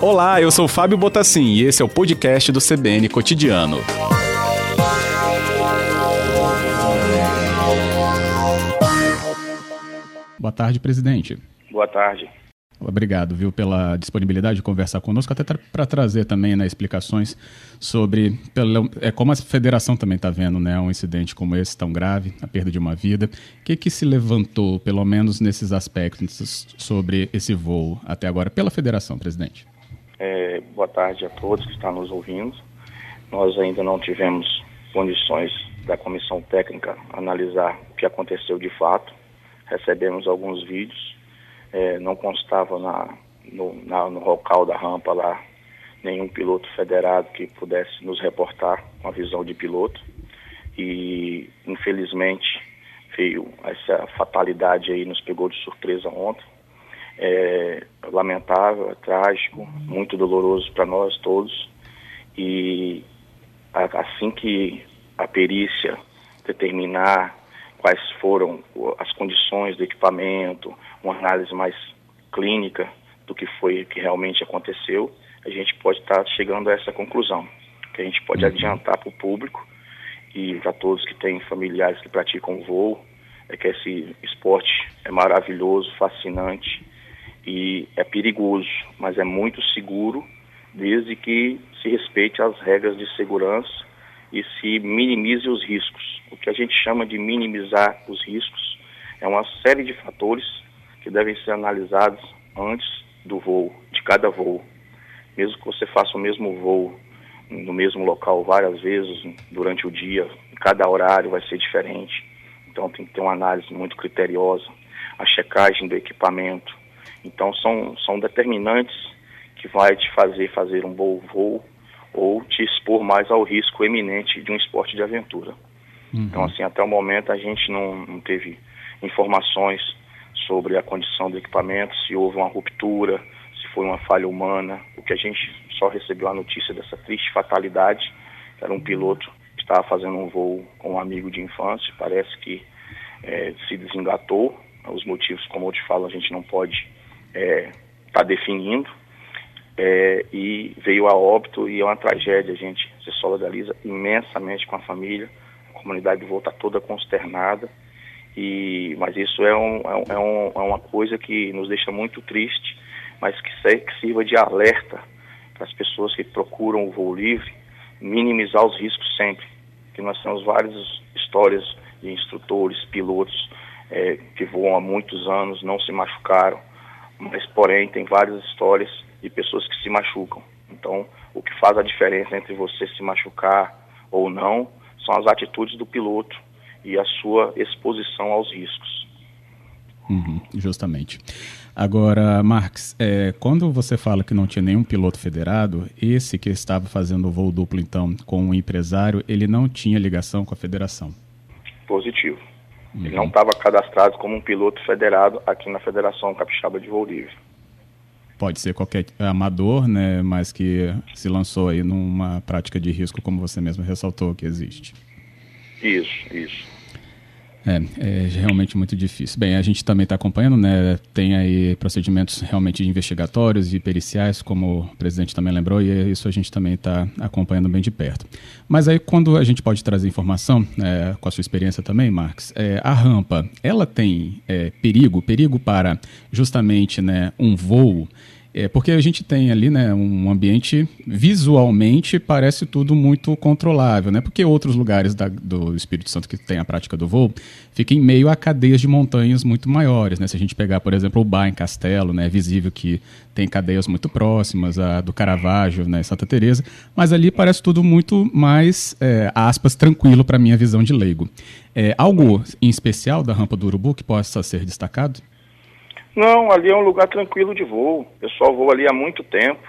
Olá, eu sou Fábio Botassin e esse é o podcast do CBN Cotidiano. Boa tarde, presidente. Boa tarde. Obrigado, viu, pela disponibilidade de conversar conosco, até para trazer também né, explicações sobre pela, é, como a federação também está vendo né, um incidente como esse tão grave, a perda de uma vida. O que, que se levantou, pelo menos nesses aspectos, sobre esse voo até agora pela federação, presidente? É, boa tarde a todos que estão nos ouvindo. Nós ainda não tivemos condições da comissão técnica analisar o que aconteceu de fato. Recebemos alguns vídeos é, não constava na, no, na, no local da rampa lá nenhum piloto federado que pudesse nos reportar com a visão de piloto. E, infelizmente, veio essa fatalidade aí, nos pegou de surpresa ontem. É lamentável, é trágico, muito doloroso para nós todos. E assim que a perícia determinar quais foram as condições do equipamento, uma análise mais clínica do que foi que realmente aconteceu, a gente pode estar tá chegando a essa conclusão, que a gente pode uhum. adiantar para o público e para todos que têm familiares que praticam voo, é que esse esporte é maravilhoso, fascinante e é perigoso, mas é muito seguro desde que se respeite as regras de segurança e se minimize os riscos. O que a gente chama de minimizar os riscos é uma série de fatores que devem ser analisados antes do voo, de cada voo. Mesmo que você faça o mesmo voo no mesmo local várias vezes durante o dia, cada horário vai ser diferente. Então tem que ter uma análise muito criteriosa, a checagem do equipamento. Então são, são determinantes que vai te fazer fazer um bom voo ou te expor mais ao risco eminente de um esporte de aventura. Uhum. Então assim, até o momento a gente não, não teve informações sobre a condição do equipamento, se houve uma ruptura, se foi uma falha humana. O que a gente só recebeu a notícia dessa triste fatalidade era um piloto que estava fazendo um voo com um amigo de infância, parece que é, se desengatou. Os motivos, como eu te falo, a gente não pode estar é, tá definindo. É, e veio a óbito e é uma tragédia. A gente se solidariza imensamente com a família. A comunidade de voo está toda consternada. E, mas isso é, um, é, um, é uma coisa que nos deixa muito triste, mas que, que sirva de alerta para as pessoas que procuram o voo livre, minimizar os riscos sempre. Que nós temos várias histórias de instrutores, pilotos é, que voam há muitos anos, não se machucaram, mas porém tem várias histórias de pessoas que se machucam. Então, o que faz a diferença entre você se machucar ou não são as atitudes do piloto e a sua exposição aos riscos. Uhum, justamente. Agora, Marx, é, quando você fala que não tinha nenhum piloto federado, esse que estava fazendo o voo duplo, então, com um empresário, ele não tinha ligação com a federação? Positivo. Uhum. Ele não estava cadastrado como um piloto federado aqui na Federação Capixaba de Voo Livre. Pode ser qualquer amador, né, mas que se lançou aí numa prática de risco, como você mesmo ressaltou que existe. Isso, isso. É, é realmente muito difícil. Bem, a gente também está acompanhando, né? Tem aí procedimentos realmente investigatórios e periciais, como o presidente também lembrou, e isso a gente também está acompanhando bem de perto. Mas aí, quando a gente pode trazer informação, é, com a sua experiência também, Marx, é, a rampa, ela tem é, perigo, perigo para justamente né, um voo é, porque a gente tem ali né, um ambiente visualmente parece tudo muito controlável, né? Porque outros lugares da, do Espírito Santo que tem a prática do voo ficam em meio a cadeias de montanhas muito maiores, né? Se a gente pegar, por exemplo, o Bar em Castelo, né, é visível que tem cadeias muito próximas, a do Caravaggio, né, Santa Teresa, mas ali parece tudo muito mais, é, aspas, tranquilo para minha visão de leigo. É, algo em especial da rampa do Urubu que possa ser destacado? Não, ali é um lugar tranquilo de voo. O pessoal voa ali há muito tempo.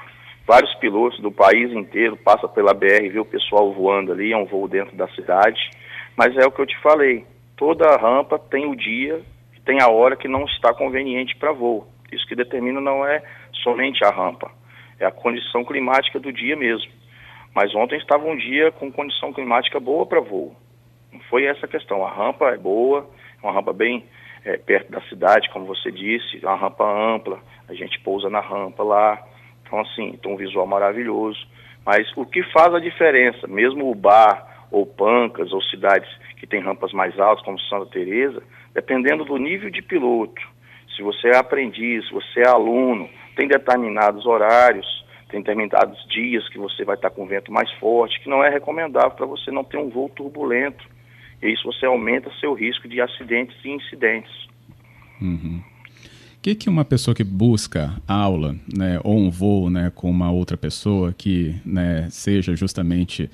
Vários pilotos do país inteiro passam pela BR, vê o pessoal voando ali, é um voo dentro da cidade. Mas é o que eu te falei, toda rampa tem o dia tem a hora que não está conveniente para voo. Isso que determina não é somente a rampa, é a condição climática do dia mesmo. Mas ontem estava um dia com condição climática boa para voo. Não foi essa a questão. A rampa é boa, é uma rampa bem é, perto da cidade, como você disse, uma rampa ampla, a gente pousa na rampa lá. Então, assim, tem um visual maravilhoso. Mas o que faz a diferença, mesmo o bar ou Pancas ou cidades que têm rampas mais altas, como Santa Teresa, dependendo do nível de piloto, se você é aprendiz, se você é aluno, tem determinados horários, tem determinados dias que você vai estar com vento mais forte, que não é recomendável para você não ter um voo turbulento. E isso você aumenta seu risco de acidentes e incidentes. Uhum. O que, que uma pessoa que busca aula, né, ou um voo né, com uma outra pessoa que né, seja justamente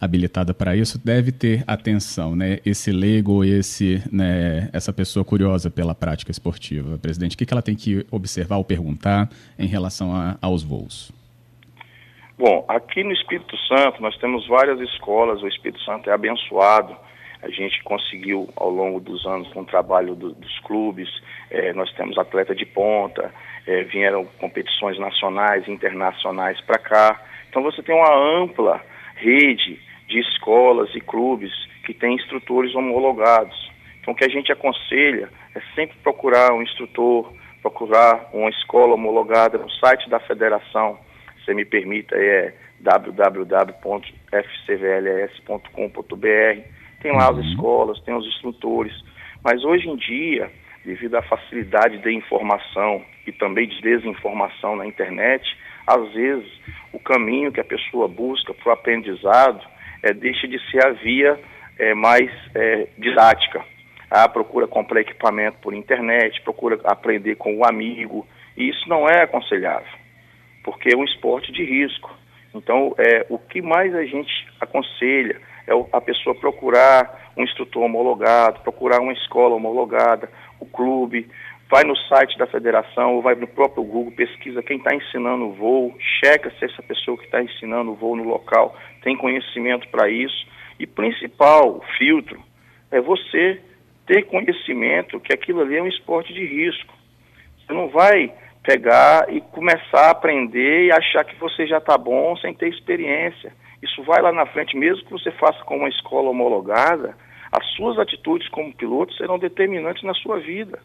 habilitada para isso deve ter atenção, né? Esse leigo, esse, né, essa pessoa curiosa pela prática esportiva, presidente, o que, que ela tem que observar ou perguntar em relação a, aos voos? Bom, aqui no Espírito Santo nós temos várias escolas, o Espírito Santo é abençoado. A gente conseguiu ao longo dos anos com o trabalho do, dos clubes, é, nós temos atleta de ponta, é, vieram competições nacionais internacionais para cá. Então você tem uma ampla rede de escolas e clubes que têm instrutores homologados. Então, o que a gente aconselha é sempre procurar um instrutor, procurar uma escola homologada no site da federação. Se me permita, é www.fcvls.com.br. Tem lá as uhum. escolas, tem os instrutores. Mas hoje em dia, devido à facilidade de informação e também de desinformação na internet, às vezes o caminho que a pessoa busca para o aprendizado é, deixa de ser a via é, mais é, didática. Ah, procura comprar equipamento por internet, procura aprender com o amigo, e isso não é aconselhável, porque é um esporte de risco. Então, é, o que mais a gente aconselha é a pessoa procurar um instrutor homologado, procurar uma escola homologada, o clube, vai no site da federação ou vai no próprio Google, pesquisa quem está ensinando o voo, checa se essa pessoa que está ensinando o voo no local tem conhecimento para isso. E principal, filtro, é você ter conhecimento que aquilo ali é um esporte de risco. Você não vai pegar e começar a aprender e achar que você já está bom sem ter experiência. Isso vai lá na frente, mesmo que você faça com uma escola homologada, as suas atitudes como piloto serão determinantes na sua vida.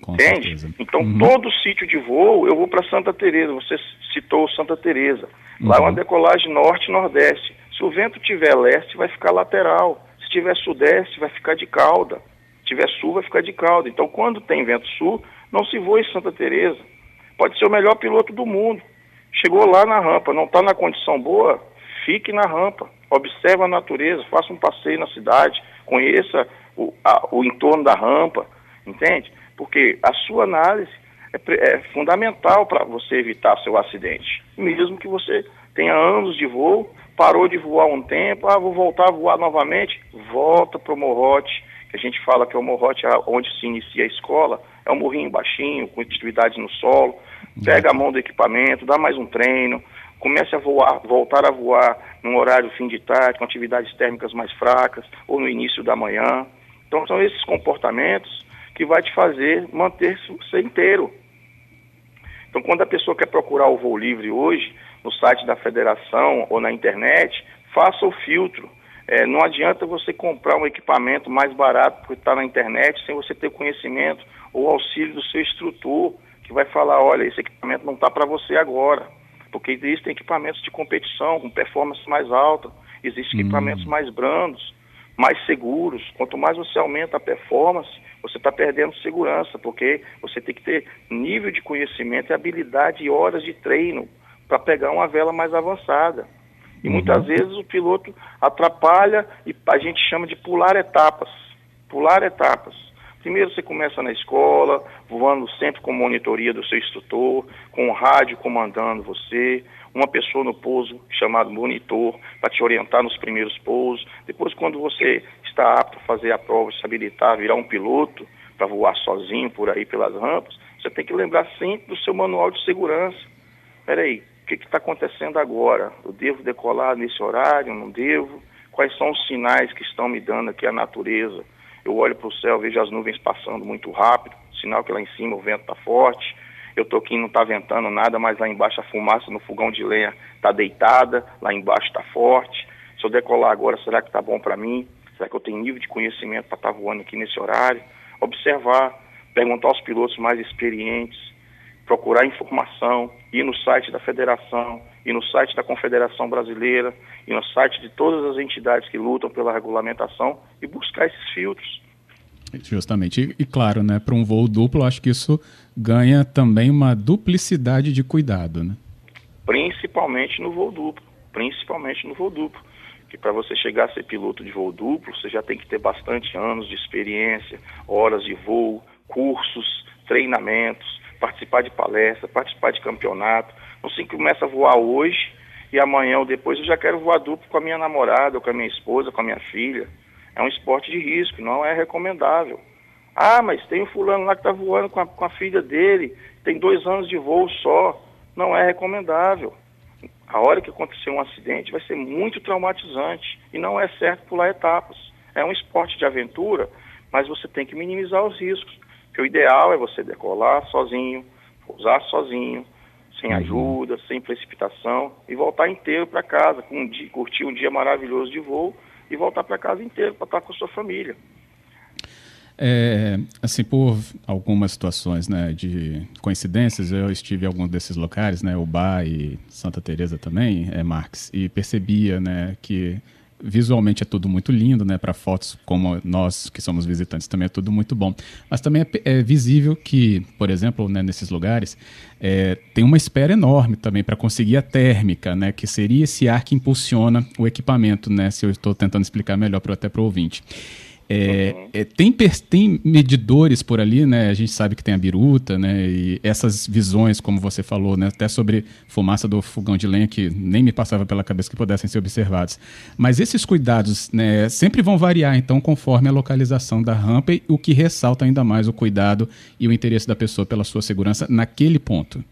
Com Entende? Certeza. Então, uhum. todo sítio de voo, eu vou para Santa Teresa. Você citou Santa Teresa. Lá uhum. é uma decolagem norte-nordeste. Se o vento tiver leste, vai ficar lateral. Se tiver sudeste, vai ficar de cauda. Se tiver sul, vai ficar de cauda. Então, quando tem vento sul, não se voe em Santa Teresa. Pode ser o melhor piloto do mundo. Chegou lá na rampa, não está na condição boa, fique na rampa. Observe a natureza, faça um passeio na cidade, conheça o, a, o entorno da rampa, entende? porque a sua análise é, é fundamental para você evitar seu acidente. Mesmo que você tenha anos de voo, parou de voar um tempo, ah, vou voltar a voar novamente, volta para o morrote, que a gente fala que é o morrote onde se inicia a escola, é um morrinho baixinho, com atividade no solo, pega a mão do equipamento, dá mais um treino, comece a voar, voltar a voar num horário fim de tarde, com atividades térmicas mais fracas, ou no início da manhã. Então são esses comportamentos que vai te fazer manter-se inteiro. Então, quando a pessoa quer procurar o voo livre hoje, no site da federação ou na internet, faça o filtro. É, não adianta você comprar um equipamento mais barato porque está na internet sem você ter conhecimento ou auxílio do seu instrutor, que vai falar, olha, esse equipamento não está para você agora. Porque existem equipamentos de competição com performance mais alta, existem hum. equipamentos mais brandos, mais seguros. Quanto mais você aumenta a performance, você está perdendo segurança, porque você tem que ter nível de conhecimento e habilidade e horas de treino para pegar uma vela mais avançada. E uhum. muitas vezes o piloto atrapalha e a gente chama de pular etapas. Pular etapas. Primeiro você começa na escola, voando sempre com monitoria do seu instrutor, com o rádio comandando você, uma pessoa no pouso chamado monitor para te orientar nos primeiros pousos. Depois, quando você está apto a fazer a prova, se habilitar, virar um piloto para voar sozinho por aí pelas rampas, você tem que lembrar sempre do seu manual de segurança. Peraí, o que está acontecendo agora? Eu devo decolar nesse horário? Não devo? Quais são os sinais que estão me dando aqui a natureza? Eu olho para o céu, vejo as nuvens passando muito rápido, sinal que lá em cima o vento está forte. Eu estou aqui não está ventando nada, mas lá embaixo a fumaça no fogão de lenha está deitada, lá embaixo está forte. Se eu decolar agora, será que está bom para mim? Será que eu tenho nível de conhecimento para estar tá voando aqui nesse horário? observar, perguntar aos pilotos mais experientes, procurar informação, ir no site da federação, ir no site da Confederação Brasileira, ir no site de todas as entidades que lutam pela regulamentação e buscar esses filtros. Justamente. E, e claro, né, para um voo duplo, acho que isso ganha também uma duplicidade de cuidado, né? Principalmente no voo duplo. Principalmente no voo duplo. Que para você chegar a ser piloto de voo duplo, você já tem que ter bastante anos de experiência, horas de voo, cursos, treinamentos, participar de palestra, participar de campeonato. Não se começa a voar hoje e amanhã ou depois eu já quero voar duplo com a minha namorada, ou com a minha esposa, com a minha filha. É um esporte de risco, não é recomendável. Ah, mas tem um fulano lá que está voando com a, com a filha dele, tem dois anos de voo só. Não é recomendável. A hora que acontecer um acidente vai ser muito traumatizante e não é certo pular etapas. É um esporte de aventura, mas você tem que minimizar os riscos. Porque o ideal é você decolar sozinho, pousar sozinho, sem uhum. ajuda, sem precipitação e voltar inteiro para casa, com um dia, curtir um dia maravilhoso de voo e voltar para casa inteiro para estar com a sua família. É, assim, por algumas situações, né, de coincidências, eu estive em alguns desses locais, né, Ubá e Santa Teresa também, é Marx, e percebia, né, que visualmente é tudo muito lindo, né? Para fotos como nós que somos visitantes também é tudo muito bom. Mas também é, é visível que, por exemplo, né, nesses lugares é, tem uma espera enorme também para conseguir a térmica, né? Que seria esse ar que impulsiona o equipamento, né? Se eu estou tentando explicar melhor para até para o ouvinte. É, uhum. é, tem, tem medidores por ali, né? A gente sabe que tem a biruta, né? E essas visões, como você falou, né? Até sobre fumaça do fogão de lenha que nem me passava pela cabeça que pudessem ser observados. Mas esses cuidados, né? Sempre vão variar, então, conforme a localização da rampa, o que ressalta ainda mais o cuidado e o interesse da pessoa pela sua segurança naquele ponto.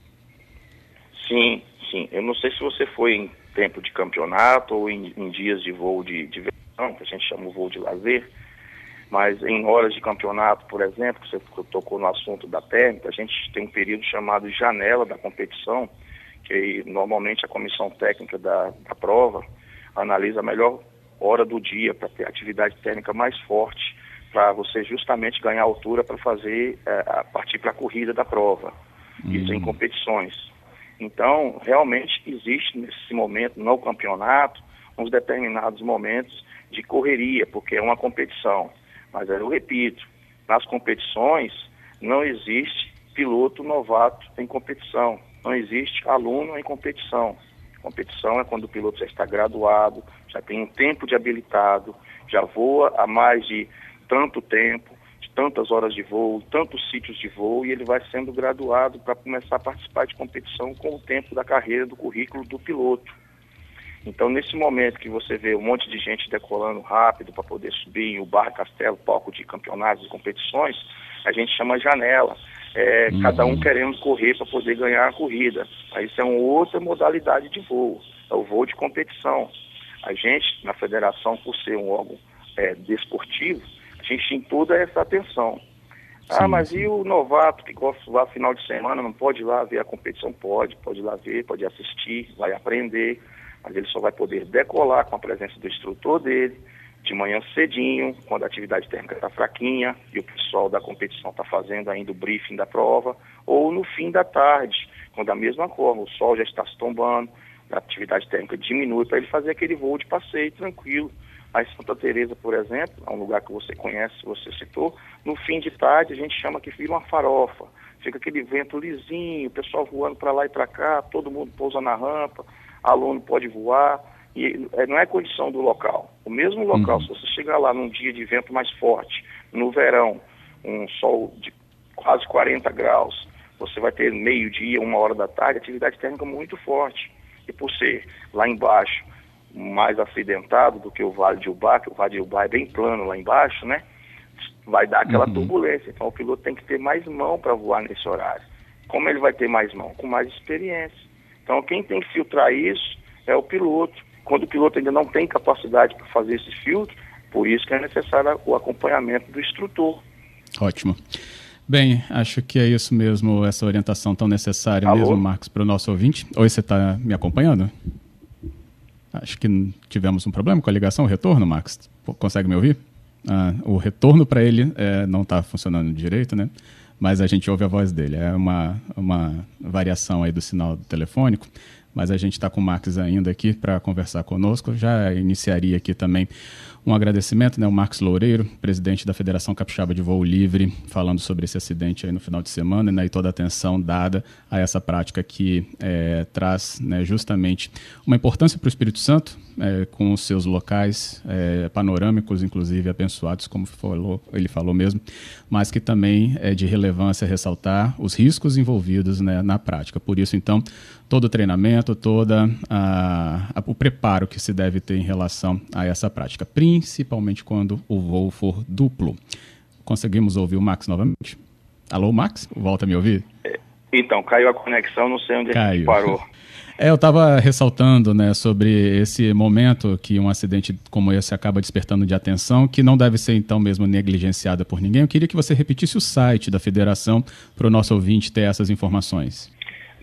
Sim, sim. Eu não sei se você foi em tempo de campeonato ou em, em dias de voo de, de verão, que a gente chama o voo de lazer mas em horas de campeonato, por exemplo, você tocou no assunto da térmica, a gente tem um período chamado janela da competição, que normalmente a comissão técnica da, da prova analisa a melhor hora do dia para ter atividade térmica mais forte, para você justamente ganhar altura para fazer é, a partir para a corrida da prova. Uhum. Isso em competições. Então, realmente existe nesse momento, no campeonato, uns determinados momentos de correria, porque é uma competição. Mas eu repito, nas competições não existe piloto novato em competição, não existe aluno em competição. Competição é quando o piloto já está graduado, já tem um tempo de habilitado, já voa há mais de tanto tempo, de tantas horas de voo, tantos sítios de voo, e ele vai sendo graduado para começar a participar de competição com o tempo da carreira, do currículo do piloto. Então, nesse momento que você vê um monte de gente decolando rápido para poder subir em o bar, castelo, palco de campeonatos e competições, a gente chama janela. É, uhum. Cada um querendo correr para poder ganhar a corrida. Aí isso é uma outra modalidade de voo, é o voo de competição. A gente, na federação, por ser um órgão é, desportivo, a gente tem toda essa atenção. Ah, sim, ah, mas sim. e o novato que gosta lá final de semana, não pode ir lá ver a competição? Pode, pode ir lá ver, pode assistir, vai aprender mas ele só vai poder decolar com a presença do instrutor dele, de manhã cedinho, quando a atividade térmica está fraquinha e o pessoal da competição está fazendo ainda o briefing da prova, ou no fim da tarde, quando da mesma forma o sol já está se tombando, a atividade térmica diminui para ele fazer aquele voo de passeio tranquilo. A Santa Teresa, por exemplo, é um lugar que você conhece, você citou, no fim de tarde a gente chama que vira uma farofa. Fica aquele vento lisinho, o pessoal voando para lá e para cá, todo mundo pousa na rampa, aluno pode voar, e é, não é condição do local. O mesmo local, uhum. se você chegar lá num dia de vento mais forte, no verão, um sol de quase 40 graus, você vai ter meio-dia, uma hora da tarde, atividade térmica muito forte. E por ser lá embaixo mais acidentado do que o Vale de Ubá, que o Vale de Ubá é bem plano lá embaixo, né? Vai dar aquela uhum. turbulência. Então o piloto tem que ter mais mão para voar nesse horário. Como ele vai ter mais mão? Com mais experiência. Então, quem tem que filtrar isso é o piloto. Quando o piloto ainda não tem capacidade para fazer esse filtro, por isso que é necessário o acompanhamento do instrutor. Ótimo. Bem, acho que é isso mesmo, essa orientação tão necessária Alô? mesmo, Marcos, para o nosso ouvinte. Oi, você está me acompanhando? Acho que tivemos um problema com a ligação, o retorno, Marcos. Consegue me ouvir? ah, o retorno para ele é, não está funcionando direito, né? Mas a gente ouve a voz dele. É uma, uma variação aí do sinal telefônico mas a gente está com o Max ainda aqui para conversar conosco. Já iniciaria aqui também um agradecimento, né, o Marcos Loureiro, presidente da Federação Capixaba de Voo Livre, falando sobre esse acidente aí no final de semana né, e toda a atenção dada a essa prática que é, traz né, justamente uma importância para o Espírito Santo, é, com os seus locais é, panorâmicos, inclusive abençoados, como falou, ele falou mesmo, mas que também é de relevância ressaltar os riscos envolvidos né, na prática. Por isso, então, todo o treinamento, a, o preparo que se deve ter em relação a essa prática, principalmente quando o voo for duplo. Conseguimos ouvir o Max novamente? Alô, Max? Volta a me ouvir? Então, caiu a conexão, não sei onde caiu. parou. É, eu estava ressaltando né, sobre esse momento que um acidente como esse acaba despertando de atenção, que não deve ser então mesmo negligenciada por ninguém. Eu queria que você repetisse o site da federação para o nosso ouvinte ter essas informações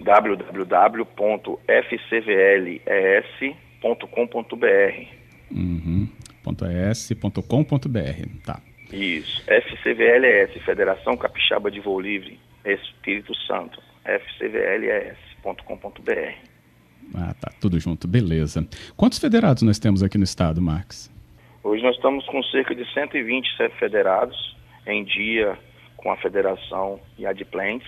www.fcvles.com.br uhum. .es.com.br, tá. Isso, FCVLS, Federação Capixaba de Voo Livre, Espírito Santo, fcvles.com.br. Ah, tá, tudo junto, beleza. Quantos federados nós temos aqui no estado, Max? Hoje nós estamos com cerca de 120 federados em dia com a federação e a Adplants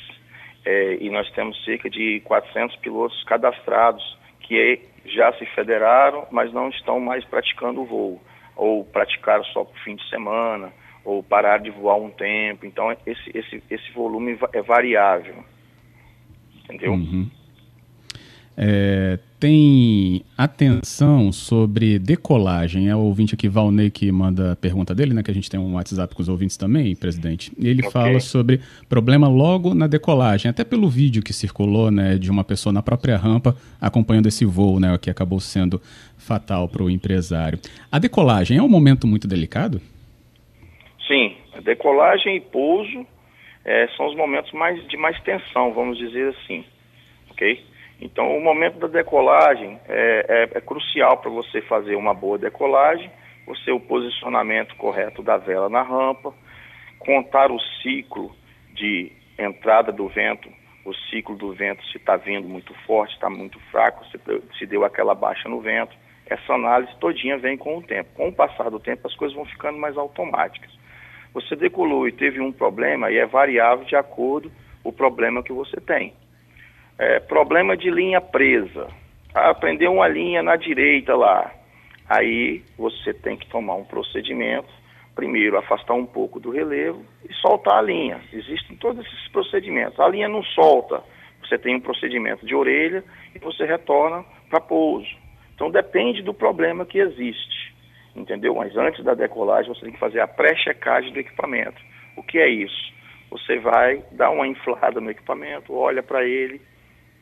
é, e nós temos cerca de 400 pilotos cadastrados que já se federaram, mas não estão mais praticando o voo, ou praticaram só por fim de semana, ou parar de voar um tempo. Então, esse, esse, esse volume é variável. Entendeu? Uhum é, tem atenção sobre decolagem. É o ouvinte aqui, Valnei, que manda a pergunta dele, né? Que a gente tem um WhatsApp com os ouvintes também, presidente. E ele okay. fala sobre problema logo na decolagem. Até pelo vídeo que circulou, né? De uma pessoa na própria rampa acompanhando esse voo, né? Que acabou sendo fatal para o empresário. A decolagem é um momento muito delicado? Sim. A decolagem e pouso é, são os momentos mais, de mais tensão, vamos dizer assim. Ok? Então, o momento da decolagem é, é, é crucial para você fazer uma boa decolagem, você o posicionamento correto da vela na rampa, contar o ciclo de entrada do vento, o ciclo do vento se está vindo muito forte, está muito fraco, se, se deu aquela baixa no vento. Essa análise todinha vem com o tempo. Com o passar do tempo, as coisas vão ficando mais automáticas. Você decolou e teve um problema e é variável de acordo o problema que você tem. É, problema de linha presa. Ah, prendeu uma linha na direita lá. Aí você tem que tomar um procedimento. Primeiro, afastar um pouco do relevo e soltar a linha. Existem todos esses procedimentos. A linha não solta. Você tem um procedimento de orelha e você retorna para pouso. Então depende do problema que existe. Entendeu? Mas antes da decolagem você tem que fazer a pré-checagem do equipamento. O que é isso? Você vai dar uma inflada no equipamento, olha para ele,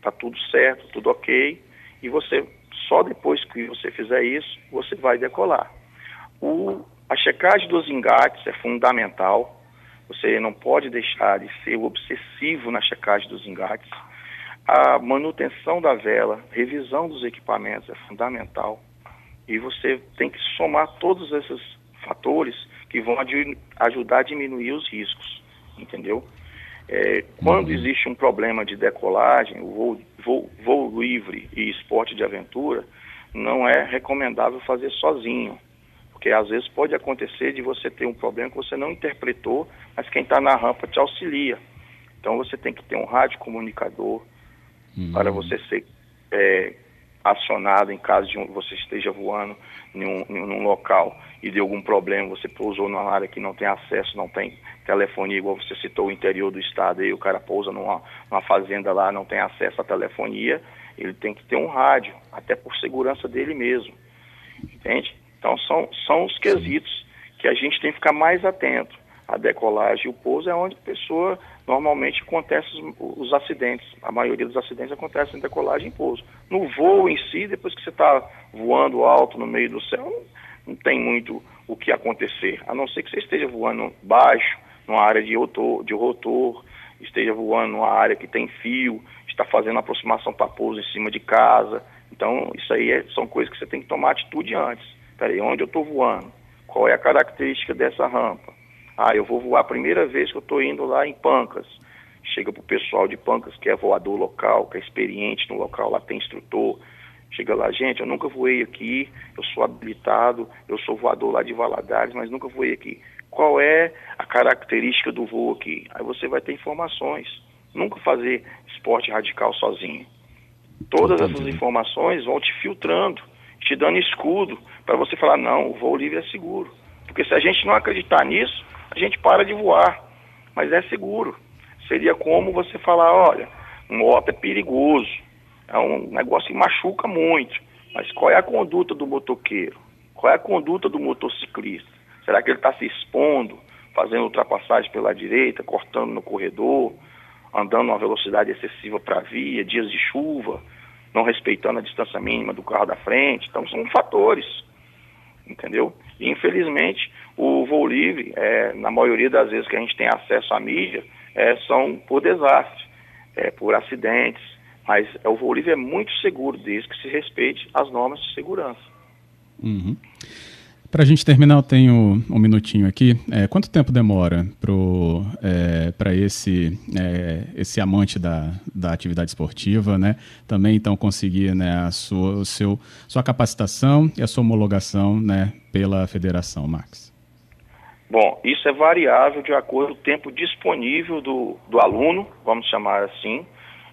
está tudo certo, tudo ok, e você, só depois que você fizer isso, você vai decolar. O, a checagem dos engates é fundamental, você não pode deixar de ser obsessivo na checagem dos engates. A manutenção da vela, revisão dos equipamentos é fundamental. E você tem que somar todos esses fatores que vão ajudar a diminuir os riscos, entendeu? É, quando uhum. existe um problema de decolagem, o voo, voo, voo livre e esporte de aventura, não é recomendável fazer sozinho. Porque às vezes pode acontecer de você ter um problema que você não interpretou, mas quem está na rampa te auxilia. Então você tem que ter um rádio comunicador uhum. para você ser é, acionado em caso de você esteja voando em um, em um local e de algum problema, você pousou numa área que não tem acesso, não tem telefonia, igual você citou o interior do estado, aí o cara pousa numa, numa fazenda lá, não tem acesso à telefonia, ele tem que ter um rádio, até por segurança dele mesmo, entende? Então são, são os quesitos que a gente tem que ficar mais atento. A decolagem e o pouso é onde a pessoa normalmente acontece os, os acidentes. A maioria dos acidentes acontecem em decolagem e pouso. No voo em si, depois que você está voando alto no meio do céu, não, não tem muito o que acontecer, a não ser que você esteja voando baixo, numa área de rotor, de rotor esteja voando numa área que tem fio, está fazendo aproximação para pouso em cima de casa. Então, isso aí é, são coisas que você tem que tomar atitude antes. Peraí, onde eu estou voando? Qual é a característica dessa rampa? Ah, eu vou voar a primeira vez que eu estou indo lá em Pancas. Chega para o pessoal de Pancas, que é voador local, que é experiente no local, lá tem instrutor. Chega lá, gente, eu nunca voei aqui, eu sou habilitado, eu sou voador lá de Valadares, mas nunca voei aqui. Qual é a característica do voo aqui? Aí você vai ter informações. Nunca fazer esporte radical sozinho. Todas essas informações vão te filtrando, te dando escudo para você falar, não, o voo livre é seguro. Porque se a gente não acreditar nisso, a gente para de voar. Mas é seguro. Seria como você falar, olha, moto é perigoso, é um negócio que machuca muito. Mas qual é a conduta do motoqueiro? Qual é a conduta do motociclista? Será que ele está se expondo, fazendo ultrapassagem pela direita, cortando no corredor, andando a uma velocidade excessiva para a via, dias de chuva, não respeitando a distância mínima do carro da frente? Então são fatores, entendeu? E infelizmente o voo livre, é, na maioria das vezes que a gente tem acesso à mídia, é, são por desastre, é, por acidentes, mas é, o voo livre é muito seguro desde que se respeite as normas de segurança. Uhum. Para a gente terminar, eu tenho um minutinho aqui. É, quanto tempo demora para é, esse, é, esse amante da, da atividade esportiva, né? Também então conseguir né, a sua, o seu, sua capacitação e a sua homologação né, pela federação, Max? Bom, isso é variável de acordo com o tempo disponível do, do aluno, vamos chamar assim,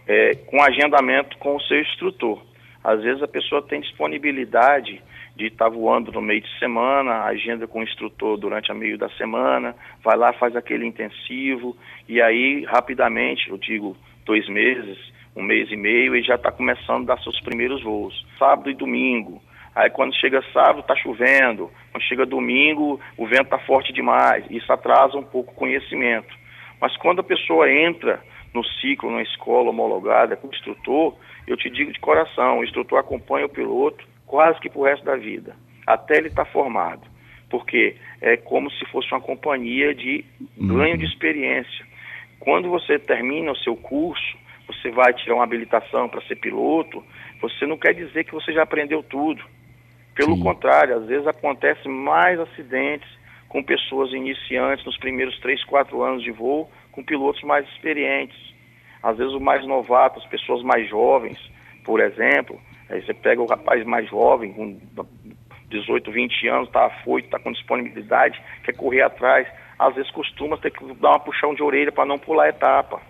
é, com agendamento com o seu instrutor. Às vezes a pessoa tem disponibilidade de estar tá voando no meio de semana, agenda com o instrutor durante o meio da semana, vai lá, faz aquele intensivo, e aí rapidamente, eu digo dois meses, um mês e meio, e já está começando a dar seus primeiros voos. Sábado e domingo, Aí quando chega sábado está chovendo, quando chega domingo o vento está forte demais. Isso atrasa um pouco o conhecimento. Mas quando a pessoa entra no ciclo, na escola homologada com o instrutor, eu te digo de coração, o instrutor acompanha o piloto quase que para o resto da vida, até ele estar tá formado. Porque é como se fosse uma companhia de ganho uhum. de experiência. Quando você termina o seu curso, você vai tirar uma habilitação para ser piloto, você não quer dizer que você já aprendeu tudo. Pelo Sim. contrário, às vezes acontece mais acidentes com pessoas iniciantes nos primeiros 3, 4 anos de voo, com pilotos mais experientes. Às vezes o mais novato, as pessoas mais jovens, por exemplo, aí você pega o rapaz mais jovem, com 18, 20 anos, está afoito, está com disponibilidade, quer correr atrás, às vezes costuma ter que dar uma puxão de orelha para não pular a etapa.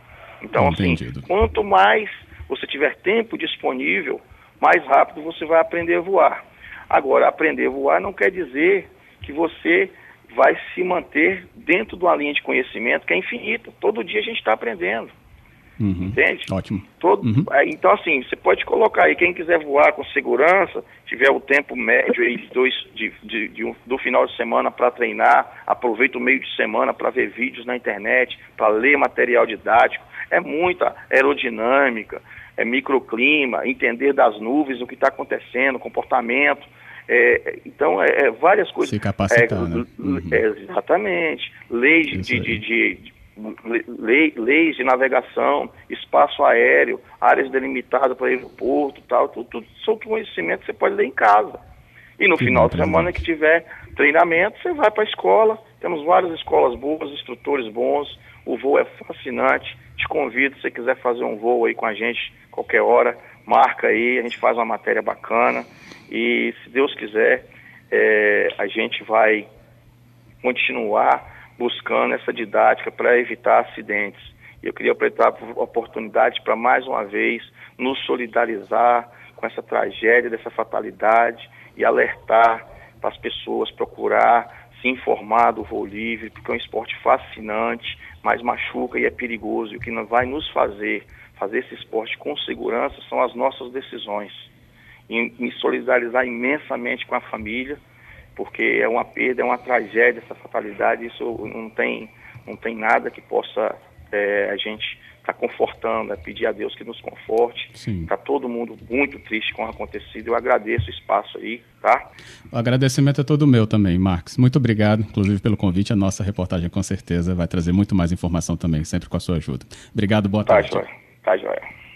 Então, assim, Entendido. assim, quanto mais você tiver tempo disponível, mais rápido você vai aprender a voar. Agora, aprender a voar não quer dizer que você vai se manter dentro de uma linha de conhecimento que é infinita. Todo dia a gente está aprendendo. Uhum. Entende? Ótimo. Todo, uhum. Então, assim, você pode colocar aí, quem quiser voar com segurança, tiver o tempo médio aí de dois, de, de, de um, do final de semana para treinar, aproveita o meio de semana para ver vídeos na internet, para ler material didático. É muita aerodinâmica, é microclima, entender das nuvens, o que está acontecendo, comportamento. É, então, é, é, várias coisas. Se capacitar, é, né? Uhum. É, exatamente. Leis de, de, de, lei, leis de navegação, espaço aéreo, áreas delimitadas para aeroporto, tal, tudo, tudo são conhecimento que você pode ler em casa. E no que final de semana que tiver treinamento, você vai para a escola. Temos várias escolas boas, instrutores bons. O voo é fascinante. Te convido, se você quiser fazer um voo aí com a gente, qualquer hora, marca aí, a gente faz uma matéria bacana. E se Deus quiser, é, a gente vai continuar buscando essa didática para evitar acidentes. Eu queria aproveitar a oportunidade para mais uma vez nos solidarizar com essa tragédia, dessa fatalidade e alertar para as pessoas procurar se informar do voo livre, porque é um esporte fascinante, mas machuca e é perigoso. E o que vai nos fazer fazer esse esporte com segurança são as nossas decisões. E me solidarizar imensamente com a família, porque é uma perda, é uma tragédia essa fatalidade, isso não tem, não tem nada que possa é, a gente estar tá confortando, é pedir a Deus que nos conforte. Está todo mundo muito triste com o acontecido. Eu agradeço o espaço aí, tá? O agradecimento é todo meu também, Marcos. Muito obrigado, inclusive, pelo convite. A nossa reportagem com certeza vai trazer muito mais informação também, sempre com a sua ajuda. Obrigado, boa tá, tarde. Joia. Tá, joia.